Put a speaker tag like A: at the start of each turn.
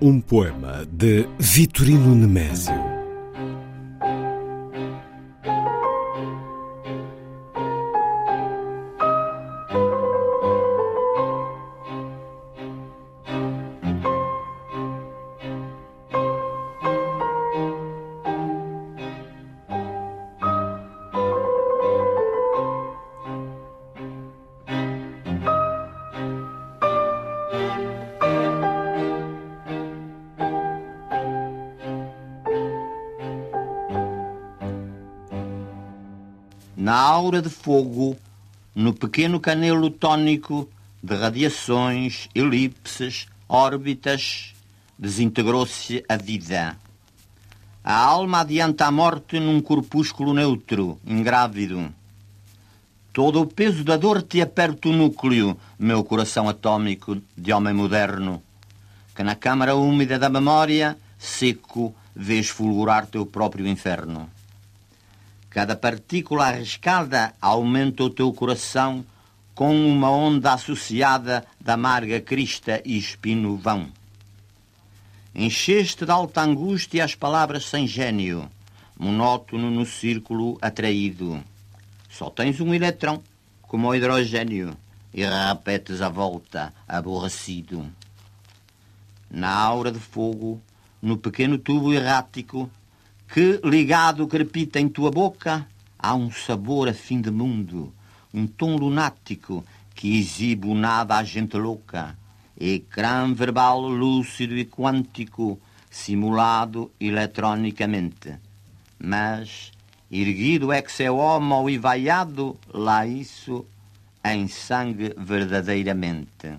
A: Um poema de Vitorino Nemésio.
B: Na aura de fogo, no pequeno canelo tónico de radiações, elipses, órbitas, desintegrou-se a vida. A alma adianta a morte num corpúsculo neutro, ingrávido. Todo o peso da dor te aperta o núcleo, meu coração atômico de homem moderno, que na câmara úmida da memória, seco, vês fulgurar teu próprio inferno. Cada partícula arriscada aumenta o teu coração com uma onda associada da amarga crista e espino vão. Encheste de alta angústia as palavras sem gênio, monótono no círculo atraído. Só tens um eletrão, como o hidrogênio, e repetes a volta, aborrecido. Na aura de fogo, no pequeno tubo errático, que, ligado, crepita em tua boca, há um sabor a fim de mundo, um tom lunático que exibe o nada à gente louca, ecrã verbal lúcido e quântico, simulado eletronicamente. Mas, erguido ex homo e vaiado, lá isso, em sangue verdadeiramente.